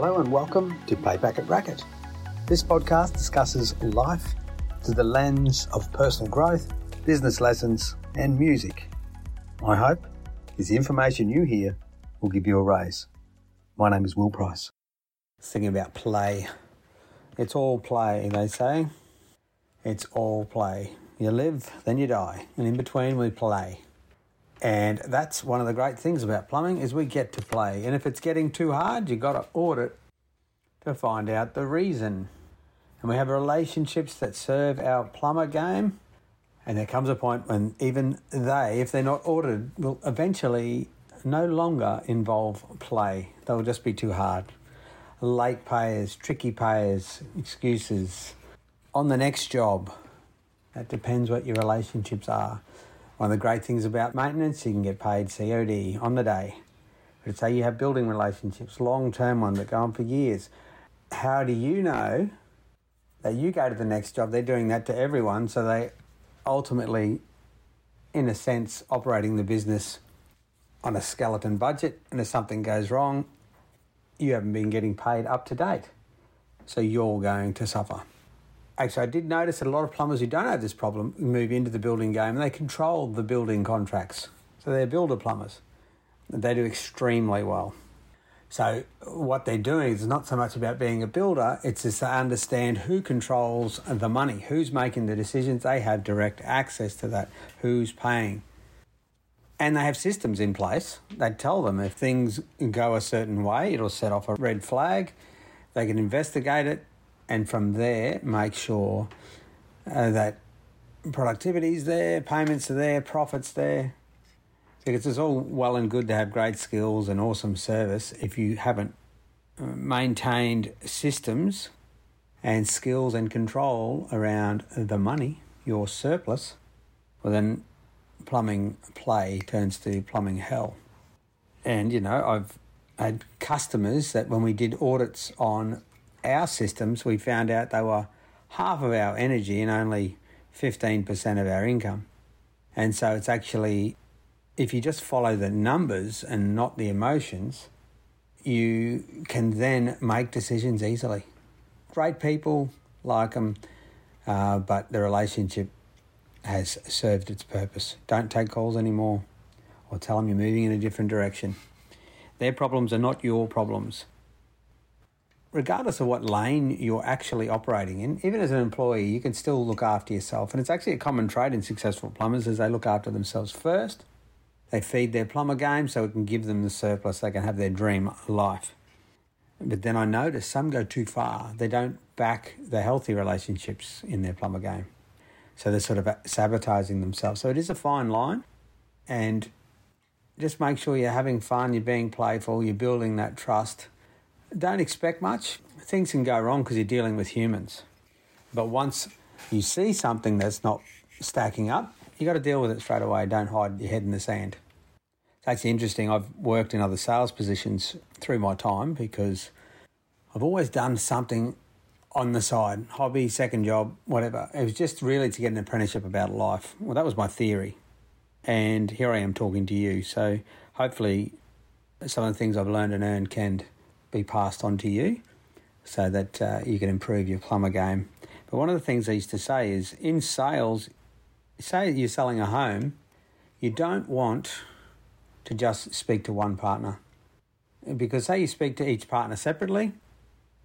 Hello and welcome to Pay Packet Racket. This podcast discusses life through the lens of personal growth, business lessons, and music. My hope is the information you hear will give you a raise. My name is Will Price. Thinking about play. It's all play, they say. It's all play. You live, then you die, and in between we play. And that's one of the great things about plumbing is we get to play. And if it's getting too hard, you've got to audit to find out the reason. And we have relationships that serve our plumber game. And there comes a point when even they, if they're not audited, will eventually no longer involve play. They'll just be too hard. Late payers, tricky payers, excuses. On the next job, that depends what your relationships are. One of the great things about maintenance, you can get paid COD on the day. But say you have building relationships, long term ones that go on for years. How do you know that you go to the next job? They're doing that to everyone, so they ultimately, in a sense, operating the business on a skeleton budget. And if something goes wrong, you haven't been getting paid up to date. So you're going to suffer actually, I did notice that a lot of plumbers who don't have this problem move into the building game and they control the building contracts. So they're builder plumbers. They do extremely well. So what they're doing is not so much about being a builder, it's just to understand who controls the money, who's making the decisions. They have direct access to that, who's paying. And they have systems in place. They tell them if things go a certain way, it'll set off a red flag. They can investigate it, and from there make sure uh, that productivity is there, payments are there, profits there. Because it's all well and good to have great skills and awesome service if you haven't uh, maintained systems and skills and control around the money, your surplus, well then plumbing play turns to plumbing hell. And you know, I've had customers that when we did audits on our systems, we found out they were half of our energy and only 15% of our income. And so it's actually, if you just follow the numbers and not the emotions, you can then make decisions easily. Great people, like them, uh, but the relationship has served its purpose. Don't take calls anymore or tell them you're moving in a different direction. Their problems are not your problems regardless of what lane you're actually operating in, even as an employee, you can still look after yourself. And it's actually a common trait in successful plumbers as they look after themselves first. They feed their plumber game so it can give them the surplus, they can have their dream life. But then I notice some go too far. They don't back the healthy relationships in their plumber game. So they're sort of sabotaging themselves. So it is a fine line. And just make sure you're having fun, you're being playful, you're building that trust don't expect much. Things can go wrong because you're dealing with humans. But once you see something that's not stacking up, you got to deal with it straight away. Don't hide your head in the sand. Actually interesting. I've worked in other sales positions through my time because I've always done something on the side hobby, second job, whatever. It was just really to get an apprenticeship about life. Well, that was my theory. And here I am talking to you. So hopefully, some of the things I've learned and earned can be passed on to you so that uh, you can improve your plumber game. But one of the things I used to say is in sales, say you're selling a home, you don't want to just speak to one partner. Because say you speak to each partner separately,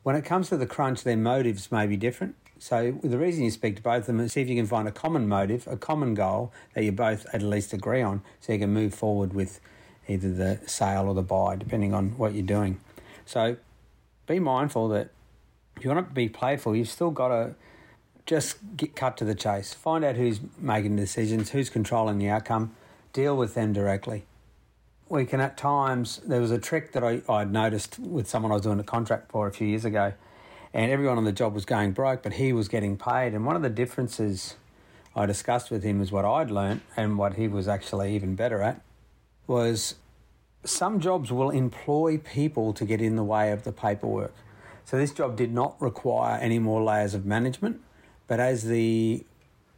when it comes to the crunch, their motives may be different. So the reason you speak to both of them is see if you can find a common motive, a common goal that you both at least agree on, so you can move forward with either the sale or the buy, depending on what you're doing. So be mindful that if you want to be playful, you've still got to just get cut to the chase. Find out who's making decisions, who's controlling the outcome, deal with them directly. We can at times, there was a trick that I, I'd noticed with someone I was doing a contract for a few years ago, and everyone on the job was going broke, but he was getting paid. And one of the differences I discussed with him is what I'd learnt and what he was actually even better at was some jobs will employ people to get in the way of the paperwork. So this job did not require any more layers of management, but as the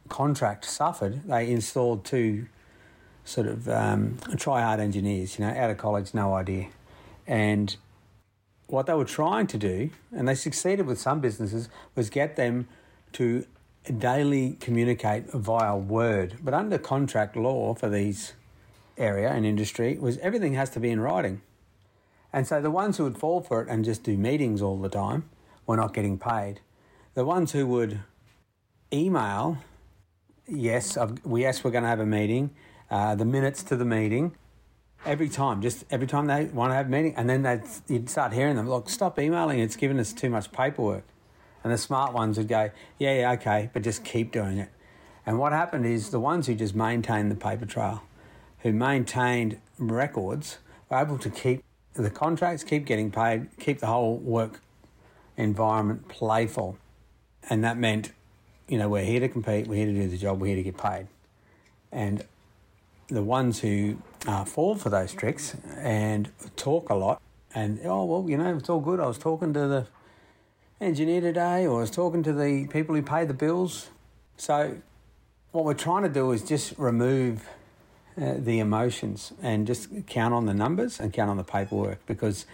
contract suffered, they installed two sort of um, try hard engineers, you know, out of college, no idea. And what they were trying to do, and they succeeded with some businesses, was get them to daily communicate via word. But under contract law for these area and industry was everything has to be in writing. And so the ones who would fall for it and just do meetings all the time were not getting paid. The ones who would email, yes, we yes, we're going to have a meeting, uh, the minutes to the meeting, every time, just every time they want to have a meeting, and then they'd, you'd start hearing them, look, stop emailing, it's giving us too much paperwork. And the smart ones would go, yeah, yeah, okay, but just keep doing it. And what happened is the ones who just maintained the paper trail, who maintained records, were able to keep the contracts, keep getting paid, keep the whole work environment playful. And that meant, you know, we're here to compete, we're here to do the job, we're here to get paid. And the ones who uh, fall for those tricks and talk a lot and, oh, well, you know, it's all good. I was talking to the engineer today or I was talking to the people who pay the bills. So, what we're trying to do is just remove uh, the emotions and just count on the numbers and count on the paperwork because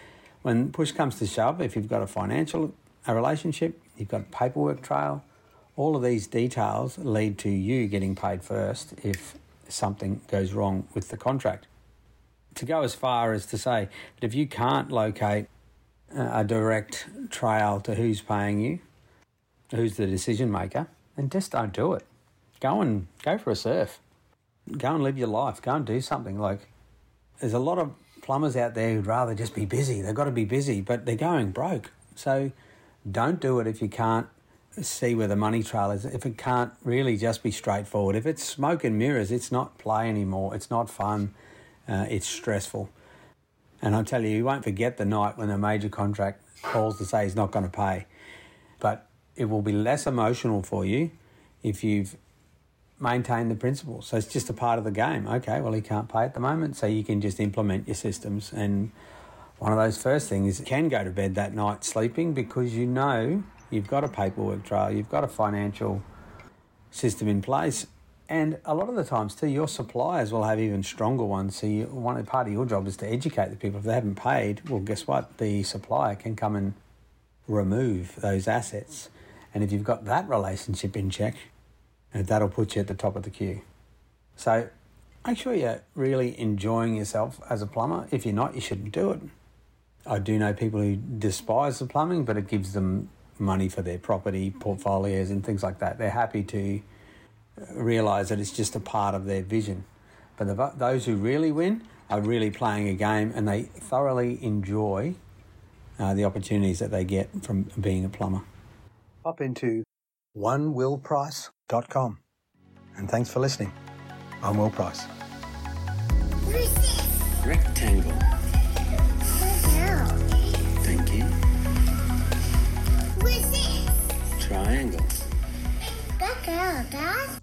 when push comes to shove, if you've got a financial a relationship, you've got a paperwork trail, all of these details lead to you getting paid first if something goes wrong with the contract. To go as far as to say that if you can't locate a direct trail to who's paying you, who's the decision maker, then just don't do it. Go and go for a surf. Go and live your life. Go and do something. Like there's a lot of plumbers out there who'd rather just be busy. They've got to be busy, but they're going broke. So don't do it if you can't see where the money trail is. If it can't really just be straightforward. If it's smoke and mirrors, it's not play anymore. It's not fun. Uh, it's stressful. And I tell you, you won't forget the night when a major contract calls to say he's not going to pay. But it will be less emotional for you if you've maintained the principles. So it's just a part of the game. Okay, well, he can't pay at the moment, so you can just implement your systems. And one of those first things can go to bed that night sleeping because you know you've got a paperwork trail, you've got a financial system in place, and a lot of the times, too, your suppliers will have even stronger ones. So, you, one part of your job is to educate the people. If they haven't paid, well, guess what? The supplier can come and remove those assets. And if you've got that relationship in check, that'll put you at the top of the queue. So, make sure you're really enjoying yourself as a plumber. If you're not, you shouldn't do it. I do know people who despise the plumbing, but it gives them money for their property portfolios and things like that. They're happy to realise that it's just a part of their vision. But the, those who really win are really playing a game and they thoroughly enjoy uh, the opportunities that they get from being a plumber. Hop into onewillprice.com. And thanks for listening. I'm Will Price. Rectangle. Thank you. Triangle. That girl, Dad.